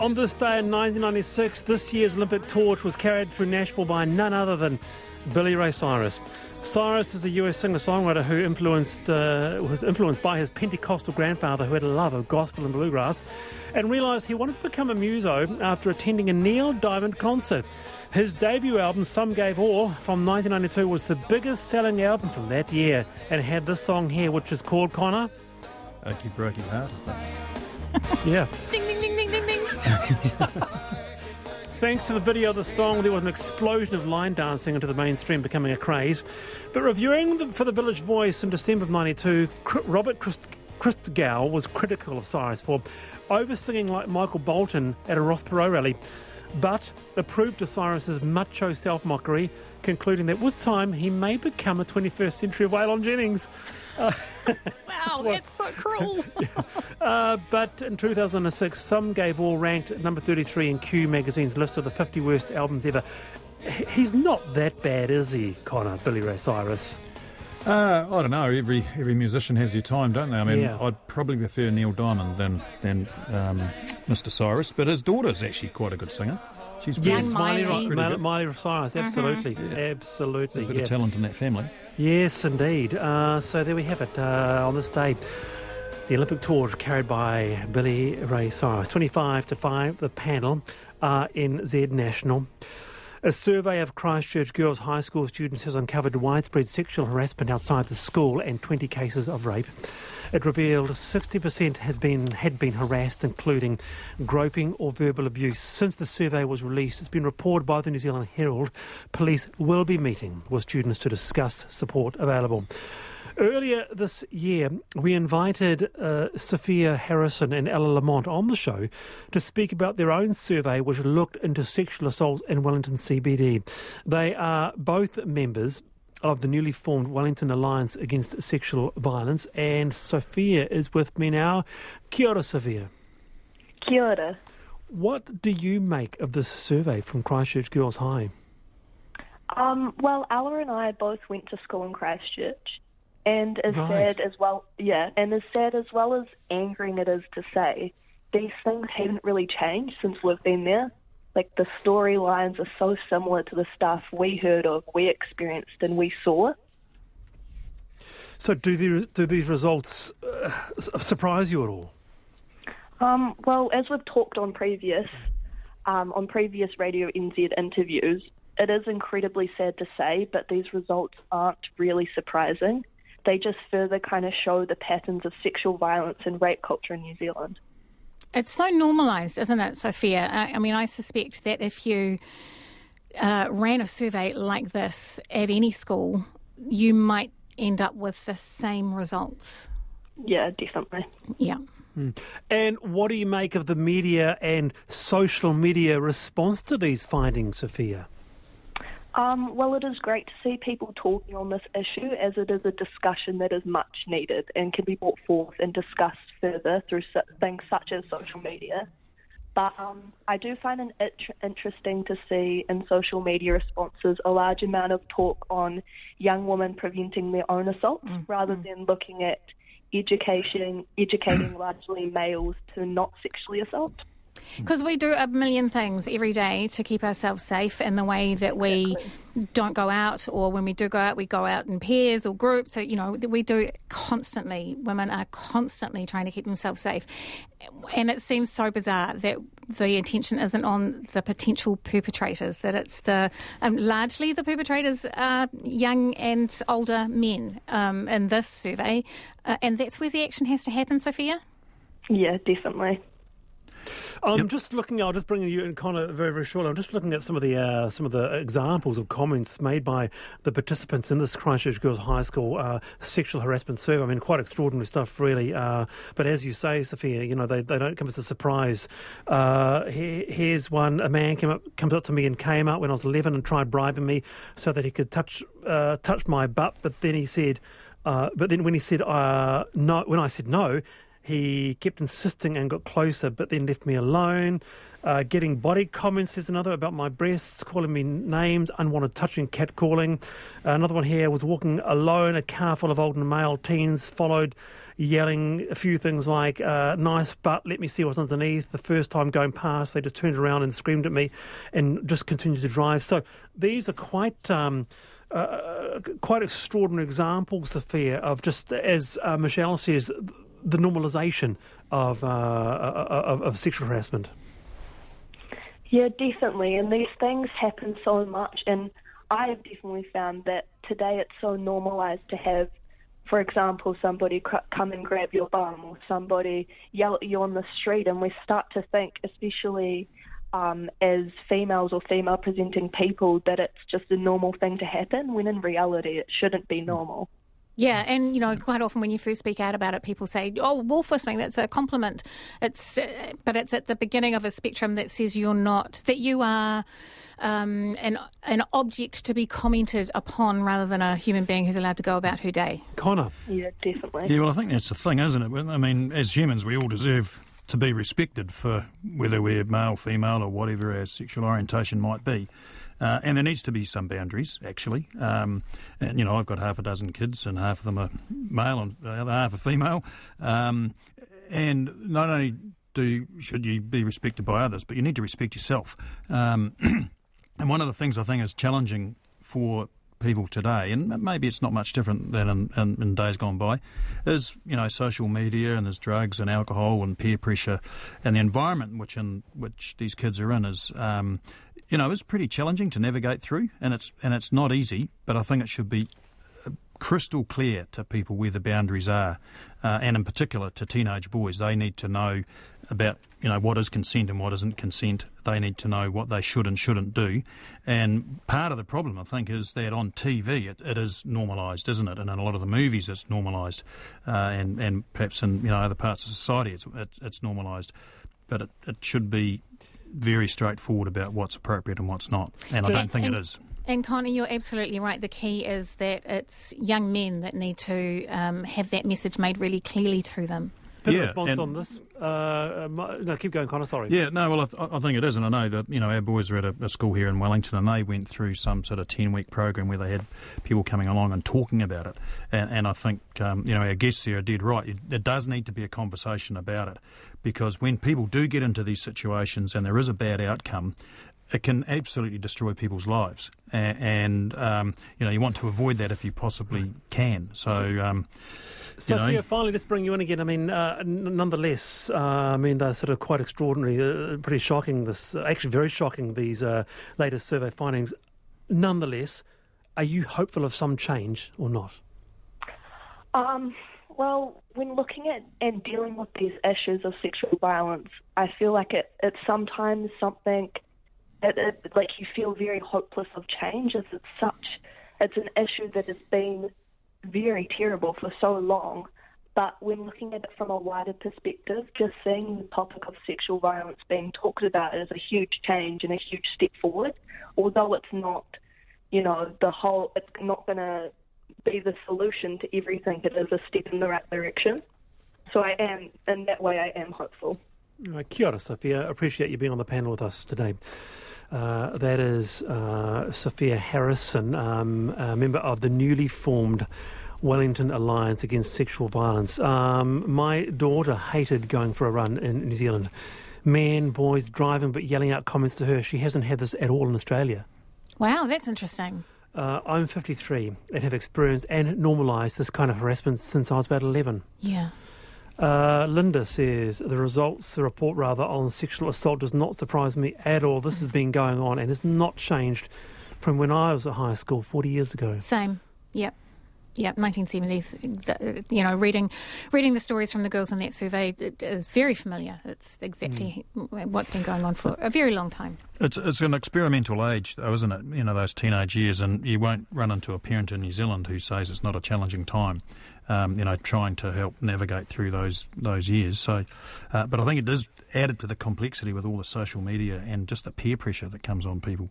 On this day in 1996, this year's Olympic torch was carried through Nashville by none other than Billy Ray Cyrus. Cyrus is a US singer-songwriter who influenced uh, was influenced by his Pentecostal grandfather, who had a love of gospel and bluegrass, and realised he wanted to become a muso after attending a Neil Diamond concert. His debut album, Some Gave All, from 1992, was the biggest-selling album from that year, and had this song here, which is called Conor. Achy Breaky Heart Yeah. Ding, Thanks to the video of the song, there was an explosion of line dancing into the mainstream, becoming a craze. But reviewing the, for the Village Voice in December of '92, Robert Christ- Christgau was critical of Cyrus for over singing like Michael Bolton at a Ross Perot rally, but approved of Cyrus's macho self mockery, concluding that with time he may become a 21st century Waylon Jennings. Wow, that's so cruel. Uh, but in 2006, Some Gave All ranked number 33 in Q magazine's list of the 50 worst albums ever. He's not that bad, is he, Conor, Billy Ray Cyrus? Uh, I don't know. Every every musician has their time, don't they? I mean, Yeah. I'd probably prefer Neil Diamond than than um, Mr. Cyrus, but his daughter's actually quite a good singer. She's pretty, Young Miley, Miley. Pretty Miley. Miley Cyrus, absolutely, absolutely. a bit yeah. of talent in that family. Yes, indeed. Uh, so there we have it uh, on this day. The Olympic torch carried by Billy Ray Cyrus. 25 to 5, the panel, in RNZ National. A survey of Christchurch Girls High School students has uncovered widespread sexual harassment outside the school and 20 cases of rape. It revealed 60% has been had been harassed, including groping or verbal abuse. Since the survey was released, it's been reported by the New Zealand Herald. Police will be meeting with students to discuss support available. Earlier this year, we invited uh, Sophia Harrison and Ella Lamont on the show to speak about their own survey, which looked into sexual assault in Wellington CBD. They are both members of the newly formed Wellington Alliance Against Sexual Violence, and Sophia is with me now. Kia ora, Sophia. Kia ora. What do you make of this survey from Christchurch Girls High? Um, well, Ella and I both went to school in Christchurch, and as Right. sad as well, yeah, and as sad as well as angering it is to say, these things haven't really changed since we've been there. Like the storylines are so similar to the stuff we heard of, we experienced, and we saw. So, do, the, do these results uh, surprise you at all? Um, well, as we've talked on previous um, on previous Radio NZ interviews, it is incredibly sad to say, but these results aren't really surprising. They just further kind of show the patterns of sexual violence and rape culture in New Zealand. It's so normalised, isn't it, Sophia? I, I mean, I suspect that if you uh, ran a survey like this at any school, you might end up with the same results. Yeah, definitely. Yeah. And what do you make of the media and social media response to these findings, Sophia? Um, well, it is great to see people talking on this issue as it is a discussion that is much needed and can be brought forth and discussed further through things such as social media. But um, I do find it interesting to see in social media responses a large amount of talk on young women preventing their own assaults rather than looking at education, educating largely males to not sexually assault. Because we do a million things every day to keep ourselves safe in the way that we don't go out, or when we do go out, we go out in pairs or groups. So, you know, we do constantly, women are constantly trying to keep themselves safe. And it seems so bizarre that the attention isn't on the potential perpetrators, that it's the um, largely the perpetrators are young and older men um, in this survey. Uh, and that's where the action has to happen, Sophia. Yeah, definitely. I'm just looking. I'll just bring you in, Conor, very, very shortly. I'm just looking at some of the uh, some of the examples of comments made by the participants in this Christchurch Girls High School uh, sexual harassment survey. I mean, quite extraordinary stuff, really. Uh, but as you say, Sophia, you know, they, they don't come as a surprise. Uh, here, here's one: a man came up, comes up to me and came out when I was 11 and tried bribing me so that he could touch uh, touch my butt. But then he said, uh, but then when he said uh, no, when I said no He kept insisting and got closer, but then left me alone. Uh, getting body comments, there's another about my breasts, calling me names, unwanted touching, catcalling. Uh, another one here was walking alone, a car full of old and male teens, followed yelling a few things like, uh, nice butt, let me see what's underneath. The first time going past, they just turned around and screamed at me and just continued to drive. So these are quite. Um, uh, quite extraordinary examples, Sophia, of just as uh, Michele says, the normalisation of, uh, of, of sexual harassment. Yeah, definitely. And these things happen so much. And I have definitely found that today it's so normalised to have, for example, somebody come and grab your bum or somebody yell at you on the street. And we start to think, especially um, as females or female presenting people, that it's just a normal thing to happen when in reality it shouldn't be normal. Yeah, and you know, quite often when you first speak out about it, people say, "Oh, wolf whistling, that's a compliment." It's, uh, but it's at the beginning of a spectrum that says you're not that you are um, an an object to be commented upon rather than a human being who's allowed to go about her day. Conor, yeah, definitely. Yeah, well, I think that's the thing, isn't it? I mean, as humans, we all deserve to be respected for whether we're male, female, or whatever our sexual orientation might be. Uh, and there needs to be some boundaries, actually. Um, and, you know, I've got half a dozen kids, and half of them are male and the other half are female. Um, and not only do should you be respected by others, but you need to respect yourself. Um, and one of the things I think is challenging for people today, and maybe it's not much different than in, in, in, days gone by, is you know social media and there's drugs and alcohol and peer pressure, and the environment which in which these kids are in is um, you know, is pretty challenging to navigate through, and it's and it's not easy. But I think it should be uh, crystal clear to people where the boundaries are, uh, and in particular to teenage boys. They need to know about you know what is consent and what isn't consent. They need to know what they should and shouldn't do. And part of the problem, I think, is that on TV it, it is normalised, isn't it? And in a lot of the movies, it's normalised, uh, and and perhaps in you know other parts of society, it's it, it's normalised. But it, it should be very straightforward about what's appropriate and what's not, and I don't think and, it is. And Connie, you're absolutely right. The key is that it's young men that need to um, have that message made really clearly to them. The yeah, response on this? Uh, no, keep going, Conor. Sorry. Yeah, no. Well, I, th- I, think it is, and I know that you know our boys are at a, a, school here in Wellington, and they went through some sort of ten-week program where they had people coming along and talking about it. And, and I think um, you know our guests here did right. It, it does need to be a conversation about it, because when people do get into these situations and there is a bad outcome, it can absolutely destroy people's lives, and, and um, you know you want to avoid that if you possibly can. So. Um, so, you know, finally, let's bring you in again. I mean, uh, n- nonetheless, uh, I mean, they're sort of quite extraordinary, uh, pretty shocking. This uh, actually very shocking. These uh, latest survey findings. Nonetheless, are you hopeful of some change or not? Um, well, when looking at and dealing with these issues of sexual violence, I feel like it, it's sometimes something that it, like you feel very hopeless of change, as it's such. It's an issue that has been very terrible for so long. But when looking at it from a wider perspective, just seeing the topic of sexual violence being talked about is a huge change and a huge step forward. Although it's not, you know, the whole, it's not going to be the solution to everything. It is a step in the right direction. So I am, in that way, I am hopeful. Kia ora, Sophia. Appreciate you being on the panel with us today. Uh, that is uh, Sophia Harrison, um, a member of the newly formed Wellington Alliance Against Sexual Violence. Um, my daughter hated going for a run in New Zealand. Men, boys driving but yelling out comments to her. She hasn't had this at all in Australia. Wow, that's interesting. Uh, I'm 53 and have experienced and normalised this kind of harassment since I was about 11. Yeah. Uh, Linda says the results, the report rather, on sexual assault does not surprise me at all. This has been going on and has not changed from when I was at high school 40 years ago. Same. Yep. Yeah, 1970s. You know, reading reading the stories from the girls in that survey is very familiar. It's exactly mm. what's been going on for a very long time. It's it's an experimental age, though, isn't it? You know, those teenage years, and you won't run into a parent in New Zealand who says it's not a challenging time. Um, you know, trying to help navigate through those those years. So, uh, but I think it is added to the complexity with all the social media and just the peer pressure that comes on people.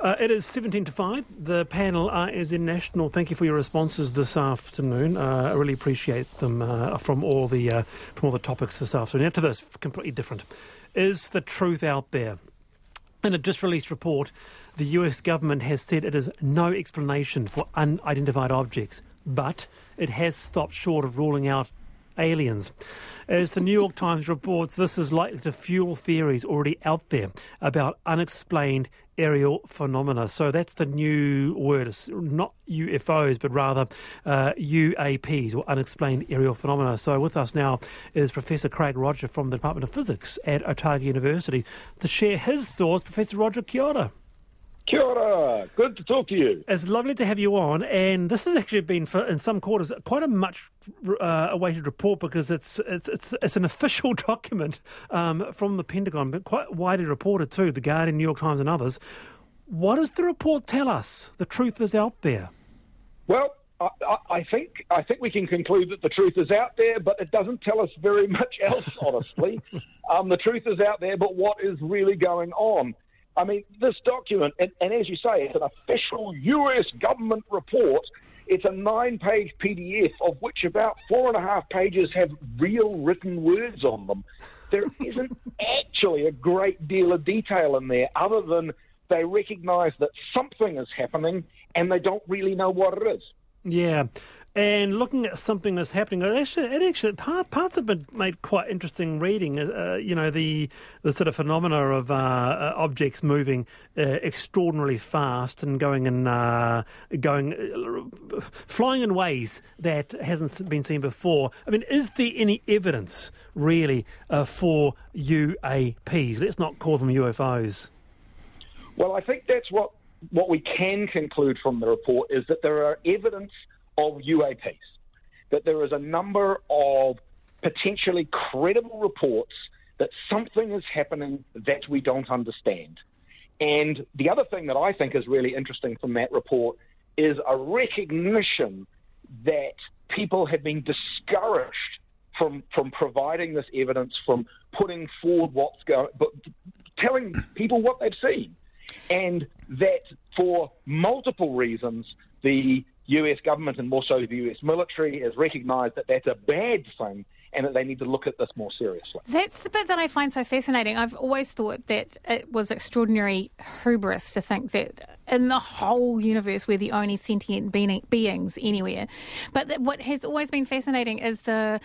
Uh, it is 17 to 5. The panel uh, is in National. Thank you for your responses this afternoon. Uh, I really appreciate them uh, from all the uh, from all the topics this afternoon. Now to this, completely different. Is the truth out there? In a just released report, the US government has said it has no explanation for unidentified objects, but it has stopped short of ruling out aliens. As the New York Times reports, this is likely to fuel theories already out there about unexplained aerial phenomena. So that's the new word. It's not UFOs, but rather uh, UAPs, or unexplained aerial phenomena. So with us now is Professor Craig Rodger from the Department of Physics at Otago University to share his thoughts. Professor Rodger, kia ora. Kia ora. Good to talk to you. It's lovely to have you on, and this has actually been, for, in some quarters, quite a much uh, awaited report because it's it's it's, it's an official document um, from the Pentagon, but quite widely reported too, the Guardian, New York Times, and others. What does the report tell us? The truth is out there. Well, I, I, think I think we can conclude that the truth is out there, but it doesn't tell us very much else, honestly. um, the truth is out there, but what is really going on? I mean, this document, and, and, as you say, it's an official US government report. It's a nine page PDF, of which about four and a half pages have real written words on them. There isn't actually a great deal of detail in there, other than they recognize that something is happening and they don't really know what it is. Yeah and looking at something that's happening. It actually, it actually part, parts have been made quite interesting reading. Uh, you know, the the sort of phenomena of uh, uh objects moving uh, extraordinarily fast and going in uh, going uh, flying in ways that hasn't been seen before. I mean, is there any evidence really for UAPs? Let's not call them UFOs. Well, I think that's what what we can conclude from the report is that there are evidence of UAPs, that there is a number of potentially credible reports that something is happening that we don't understand. And the other thing that I think is really interesting from that report is a recognition that people have been discouraged from from providing this evidence, from putting forward what's going, but telling people what they've seen, and that for multiple reasons, the US government and more so the US military has recognised that that's a bad thing and that they need to look at this more seriously. That's the bit that I find so fascinating. I've always thought that it was extraordinary hubris to think that in the whole universe we're the only sentient beings anywhere. But what has always been fascinating is the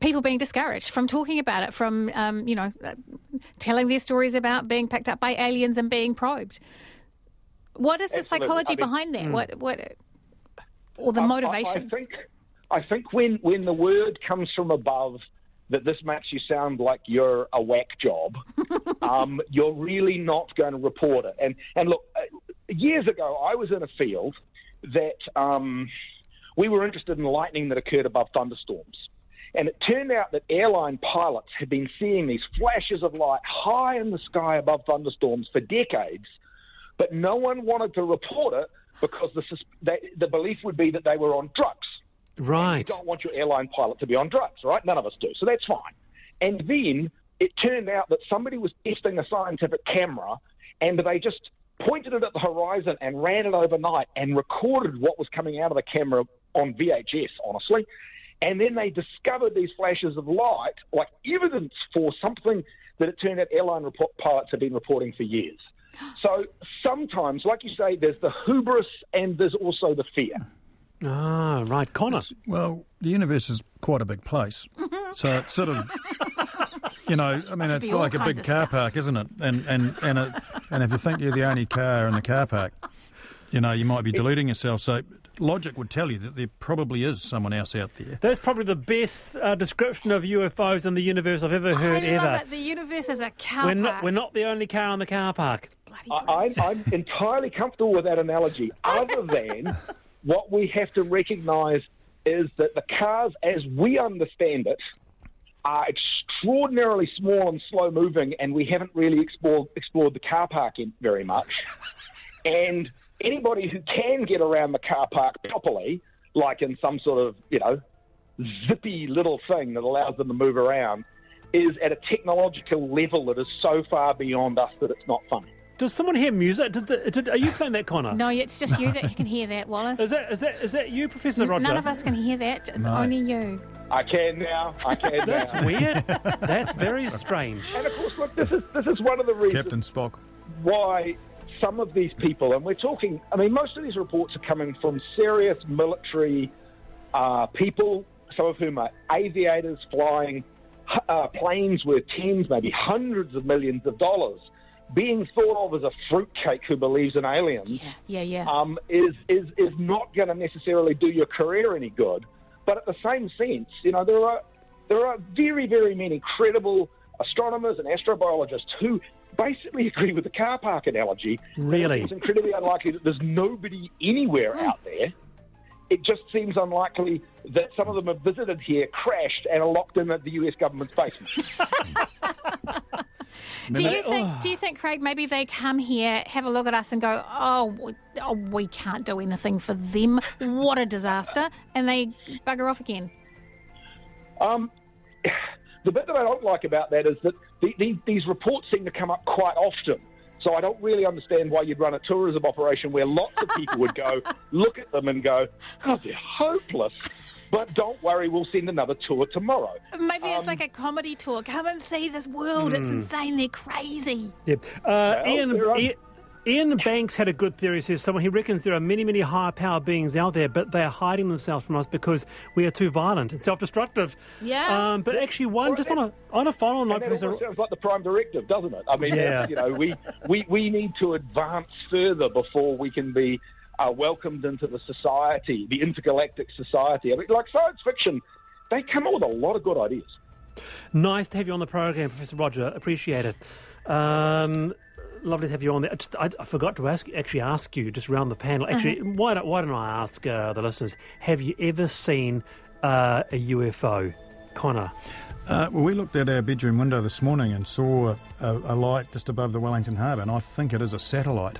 people being discouraged from talking about it, from um, you know telling their stories about being picked up by aliens and being probed. What is the Absolutely. psychology I mean, behind that? Mm. What what or the motivation? I, I, think I think when when the word comes from above that this makes you sound like you're a whack job, um, you're really not going to report it. And and look, uh, years ago I was in a field that um, we were interested in lightning that occurred above thunderstorms. And it turned out that airline pilots had been seeing these flashes of light high in the sky above thunderstorms for decades, but no one wanted to report it because the, they, the belief would be that they were on drugs. Right. you don't want your airline pilot to be on drugs, right? None of us do. So that's fine. And then it turned out that somebody was testing a scientific camera and they just pointed it at the horizon and ran it overnight and recorded what was coming out of the camera on VHS, honestly. And then they discovered these flashes of light, like evidence for something that it turned out airline report, pilots had been reporting for years. So sometimes, like you say, there's the hubris and there's also the fear. Ah, right. Conor. Well, the universe is quite a big place. So it's sort of, you know, I mean, it's like a big car stuff. park, isn't it? And, and, and, it, and if you think you're the only car in the car park, you know, you might be deluding yourself. So logic would tell you that there probably is someone else out there. That's probably the best uh, description of UFOs in the universe I've ever heard I ever. It. The universe is a car we're park. Not, we're not the only car in the car park. I, I'm entirely comfortable with that analogy, other than what we have to recognise is that the cars, as we understand it, are extraordinarily small and slow moving, and we haven't really explored, explored the car park very much. And anybody who can get around the car park properly, like in some sort of, you know, zippy little thing that allows them to move around, is at a technological level that is so far beyond us that it's not funny. Does someone hear music? Did the, did, are you playing that, Conor? No, it's just you that can hear that, Wallace. Is that is that is that you, Professor Rodger? None of us can hear that. It's No. only you. I can now. I can That's now. weird. That's very strange. And of course, look, this is this is one of the reasons Captain Spock. why some of these people, and we're talking, I mean, most of these reports are coming from serious military uh, people, some of whom are aviators flying uh, planes worth tens, maybe hundreds of millions of dollars, being thought of as a fruitcake who believes in aliens. Yeah, yeah, yeah. um, is is is not going to necessarily do your career any good. But at the same sense, you know, there are there are very very many credible astronomers and astrobiologists who basically agree with the car park analogy. Really? it's incredibly unlikely that there's nobody anywhere out there. It just seems unlikely that some of them have visited here, crashed, and are locked in at the US government's basement. do you think? Do you think, Craig? Maybe they come here, have a look at us, and go, "Oh, we, oh, we can't do anything for them. What a disaster!" And they bugger off again. Um, the bit that I don't like about that is that the, the, these reports seem to come up quite often. So I don't really understand why you'd run a tourism operation where lots of people would go, look at them and go, oh, they're hopeless. But don't worry, we'll send another tour tomorrow. Maybe it's Um, like a comedy tour. Come and see this world. It's Hmm. insane. They're crazy. Yep. Uh, Well, Iain, there are- Iain, Iain Banks had a good theory. Says someone he reckons there are many, many higher power beings out there, but they are hiding themselves from us because we are too violent and self-destructive. Yeah. Um, but actually, one Well, just on a on a follow-on note, that Professor. sounds like the prime directive, doesn't it? I mean, Yeah. you know, we, we, we need to advance further before we can be uh, welcomed into the society, the intergalactic society. I mean, like science fiction, they come up with a lot of good ideas. Nice to have you on the program, Professor Rodger. Appreciate it. Um, lovely to have you on there. I, just, I, I forgot to ask, actually ask you just around the panel. Actually, why don't why don't I ask uh, the listeners? Have you ever seen uh, a UFO, Conor? Uh, well, we looked out our bedroom window this morning and saw a, a light just above the Wellington Harbour, and I think it is a satellite,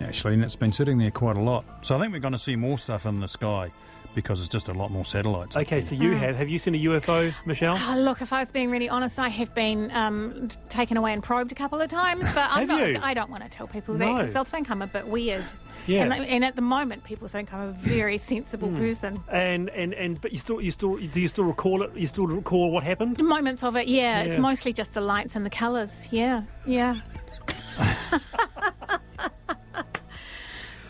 actually, and it's been sitting there quite a lot. So I think we're going to see more stuff in the sky because it's just a lot more satellites. Okay, so you have. Have you seen a UFO, Michele? Oh, look, if I was being really honest, I have been um, taken away and probed a couple of times, but I'm Have not, you? I don't want to tell people that No. because they'll think I'm a bit weird. Yeah. And, and at the moment, people think I'm a very sensible Hmm. person. And and and but you still you still do you still recall it? You still recall what happened? The Moments of it, yeah, Yeah. It's mostly just the lights and the colours. Yeah, yeah.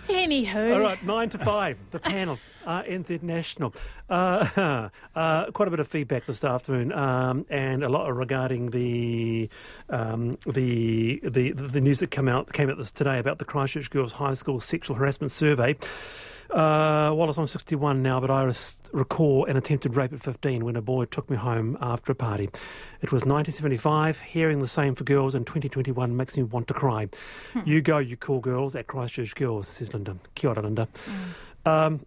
Anywho. All right, nine to five. The panel. Uh, NZ National. Uh, uh, quite a bit of feedback this afternoon, um, and a lot regarding the, um, the the the news that came out came out this today about the Christchurch Girls High School sexual harassment survey. Uh, Wallace, I'm 61 now, but I res- recall an attempted rape at 15 when a boy took me home after a party. It was 1975. Hearing the same for girls in 2021 makes me want to cry. You go, you cool girls at Christchurch Girls, says Linda. Kia ora, Linda. Um,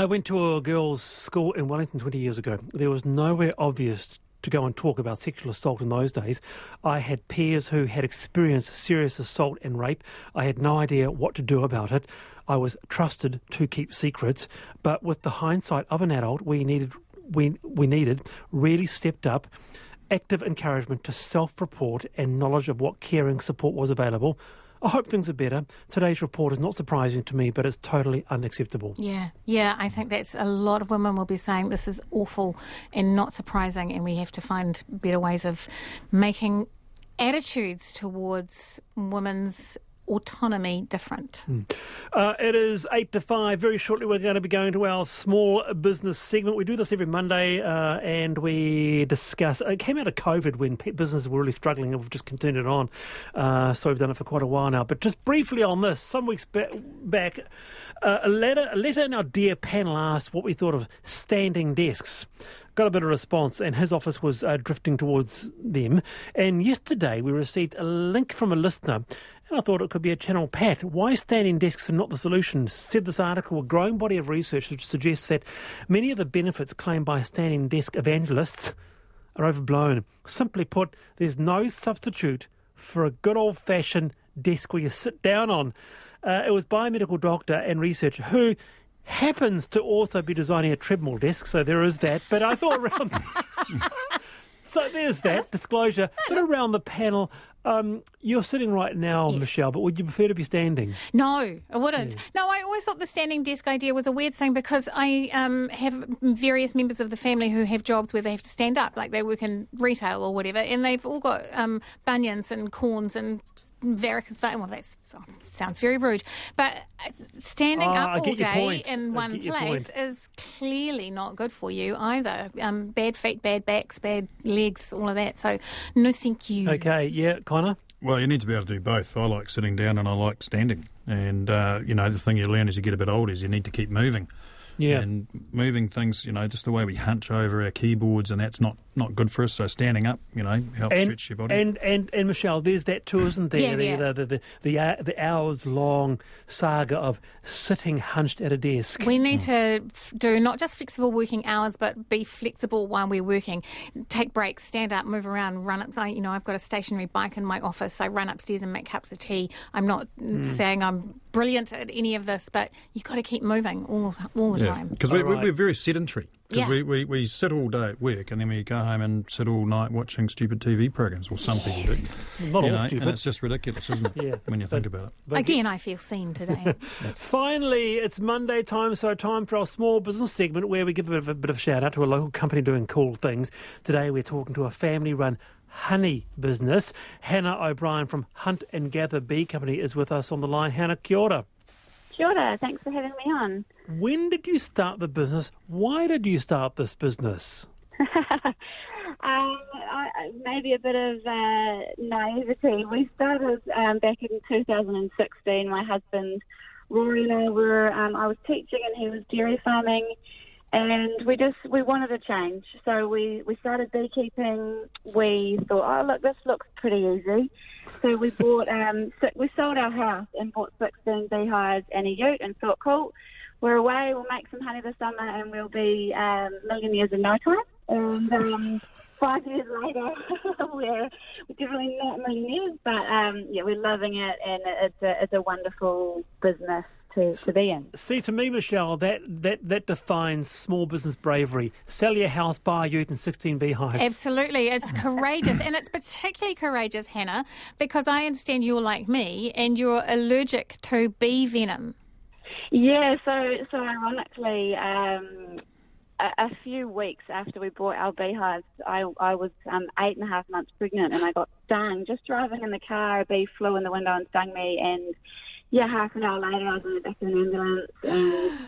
I went to a girls' school in Wellington 20 years ago. There was nowhere obvious to go and talk about sexual assault in those days. I had peers who had experienced serious assault and rape. I had no idea what to do about it. I was trusted to keep secrets, but with the hindsight of an adult, we needed we we needed really stepped up active encouragement to self-report and knowledge of what caring support was available. I hope things are better. Today's report is not surprising to me, but it's totally unacceptable. Yeah, yeah, I think that's a lot of women will be saying this is awful and not surprising, and we have to find better ways of making attitudes towards women's autonomy different. Uh, it is 8 to 5. Very shortly, we're going to be going to our small business segment. We do this every Monday uh, and we discuss. It came out of COVID when businesses were really struggling and we've just continued on. Uh, so we've done it for quite a while now. But just briefly on this, some weeks ba- back, uh, a, letter, a letter in our Dear panel asked what we thought of standing desks got a bit of response, and his office was uh, drifting towards them. And yesterday we received a link from a listener, and I thought it could be a channel pat. Why standing desks are not the solution? Said this article, a growing body of research suggests that many of the benefits claimed by standing desk evangelists are overblown. Simply put, there's no substitute for a good old fashioned desk where you sit down on. Uh, it was biomedical doctor and researcher who happens to also be designing a treadmill desk, so there is that. But I thought around. so there's that disclosure. But around the panel, Um, you're sitting right now, Yes. Michele, but would you prefer to be standing? No, I wouldn't. No, I always thought the standing desk idea was a weird thing because I um, have various members of the family who have jobs where they have to stand up, like they work in retail or whatever, and they've all got um, bunions and corns and varicose veins. Well, that sounds very rude, but uh, standing Ah, up all day in one place point. is clearly not good for you either. Um, bad feet, bad backs, bad legs, all of that. So, no, thank you. Okay, yeah, Conor? Well, you need to be able to do both. I like sitting down and I like standing. And, uh, you know, the thing you learn as you get a bit older is you need to keep moving. Yeah. And moving things, you know, just the way we hunch over our keyboards, and that's not, not good for us. So standing up, you know, helps and, stretch your body. And, and and Michele, there's that too, isn't there? Yeah, the, yeah. The, the, the, the, uh, the hours long saga of sitting hunched at a desk. We need to do not just flexible working hours, but be flexible while we're working. Take breaks, stand up, move around, run up. I, you know, I've got a stationary bike in my office. I run upstairs and make cups of tea. I'm not mm, saying I'm brilliant at any of this, but you've got to keep moving all all the Yeah, time. because we, All right. we, we're very sedentary. Because Yeah. we, we, we sit all day at work and then we go home and sit all night watching stupid TV programs. Well, some people do. Not all know, stupid. And it's just ridiculous, isn't it? Yeah, When you but- think about it. But Again, I feel seen today. Finally, it's Monday time, so time for our small business segment where we give a bit of a bit of shout out to a local company doing cool things. Today, we're talking to a family run honey business. Hannah O'Brien from Hunt and Gather Bee Company is with us on the line. Hannah, kia ora. Kia ora, thanks for having me on. When did you start the business? Why did you start this business? um, I, I- maybe a bit of uh, naivety. We started um, back in 2016. My husband Rory and I were. Um, I was teaching and he was dairy farming, and we just we wanted a change. So we we started beekeeping. We thought, oh look, this looks pretty easy. So we bought. Um, we sold our house and bought 16 beehives and a ute, and thought, cool. We're away. We'll make some honey this summer, and we'll be um, millionaires in no time. And um, five years later, we're, we're definitely not millionaires, but um, yeah, we're loving it, and it's a, it's a wonderful business to, to be in. See, to me, Michele, that, that, that defines small business bravery. Sell your house, buy a ute and 16 beehives. Absolutely. It's courageous. And it's particularly courageous, Hannah, because I understand you're like me and you're allergic to bee venom. Yeah, so so ironically, um, a, a few weeks after we bought our beehives, I I was um, eight and a half months pregnant, and I got stung just driving in the car. A bee flew in the window and stung me, and yeah, half an hour later, I was in the back of an ambulance and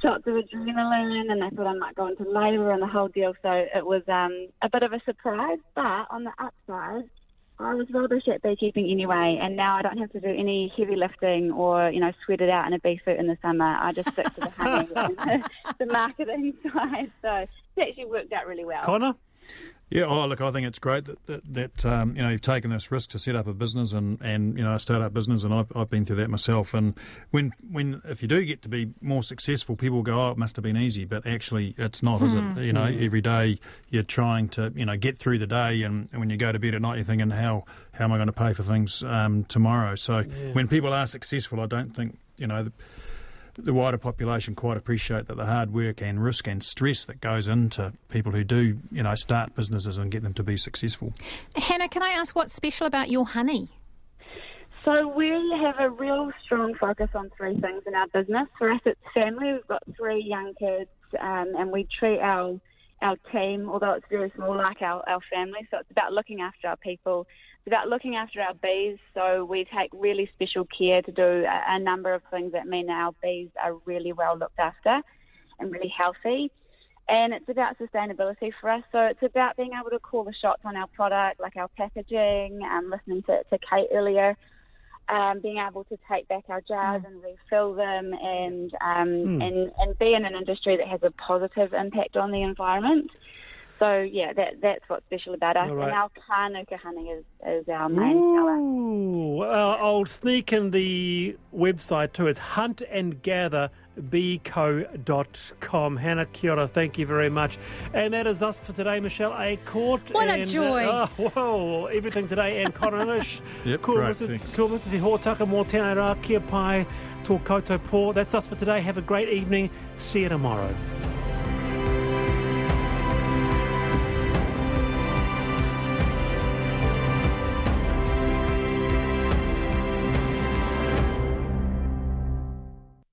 shots of adrenaline, and they thought I might go into labour and the whole deal. So it was um, a bit of a surprise, but on the upside. I was rubbish at beekeeping anyway, and now I don't have to do any heavy lifting or, you know, sweat it out in a bee suit in the summer. I just stick to the honey and the, the marketing side. So it actually worked out really well. Conor? Yeah, oh, look, I think it's great that, that, that um, you know, you've taken this risk to set up a business and, and you know, a start-up business, and I've, I've been through that myself. And when, when if you do get to be more successful, people go, oh, it must have been easy, but actually it's not, is it? You know, every day you're trying to, you know, get through the day, and, and when you go to bed at night, you're thinking, how, how am I going to pay for things um, tomorrow? So when people are successful, I don't think, you know, the, the wider population quite appreciate that the hard work and risk and stress that goes into people who do, you know, start businesses and get them to be successful. Hannah, can I ask what's special about your honey? So we have a real strong focus on three things in our business. For us, it's family. We've got three young kids, um, and we treat our our team, although it's very small, like our, our family. So it's about looking after our people. It's about looking after our bees. So we take really special care to do a, a number of things that mean our bees are really well looked after and really healthy. And it's about sustainability for us. So it's about being able to call the shots on our product, like our packaging, um, listening to, to Kate earlier, um, being able to take back our jars and refill them, and um, and and be in an industry that has a positive impact on the environment. So yeah, that that's what's special about us. All right. And our Kānuka honey is, is our main seller. Ooh, uh, I'll sneak in the website too. It's huntandgatherbeeco.com. Hannah Kiora, thank you very much. And that is us for today, Michele A'Court. What a and, joy. Uh, oh, whoa, everything today. And Conor English. Yep, cool, great, Mr. thanks. Cool, Mr. Te Hōtaka, mō tēnā rā, kia pai, tō koutou pō. That's us for today. Have a great evening. See you tomorrow.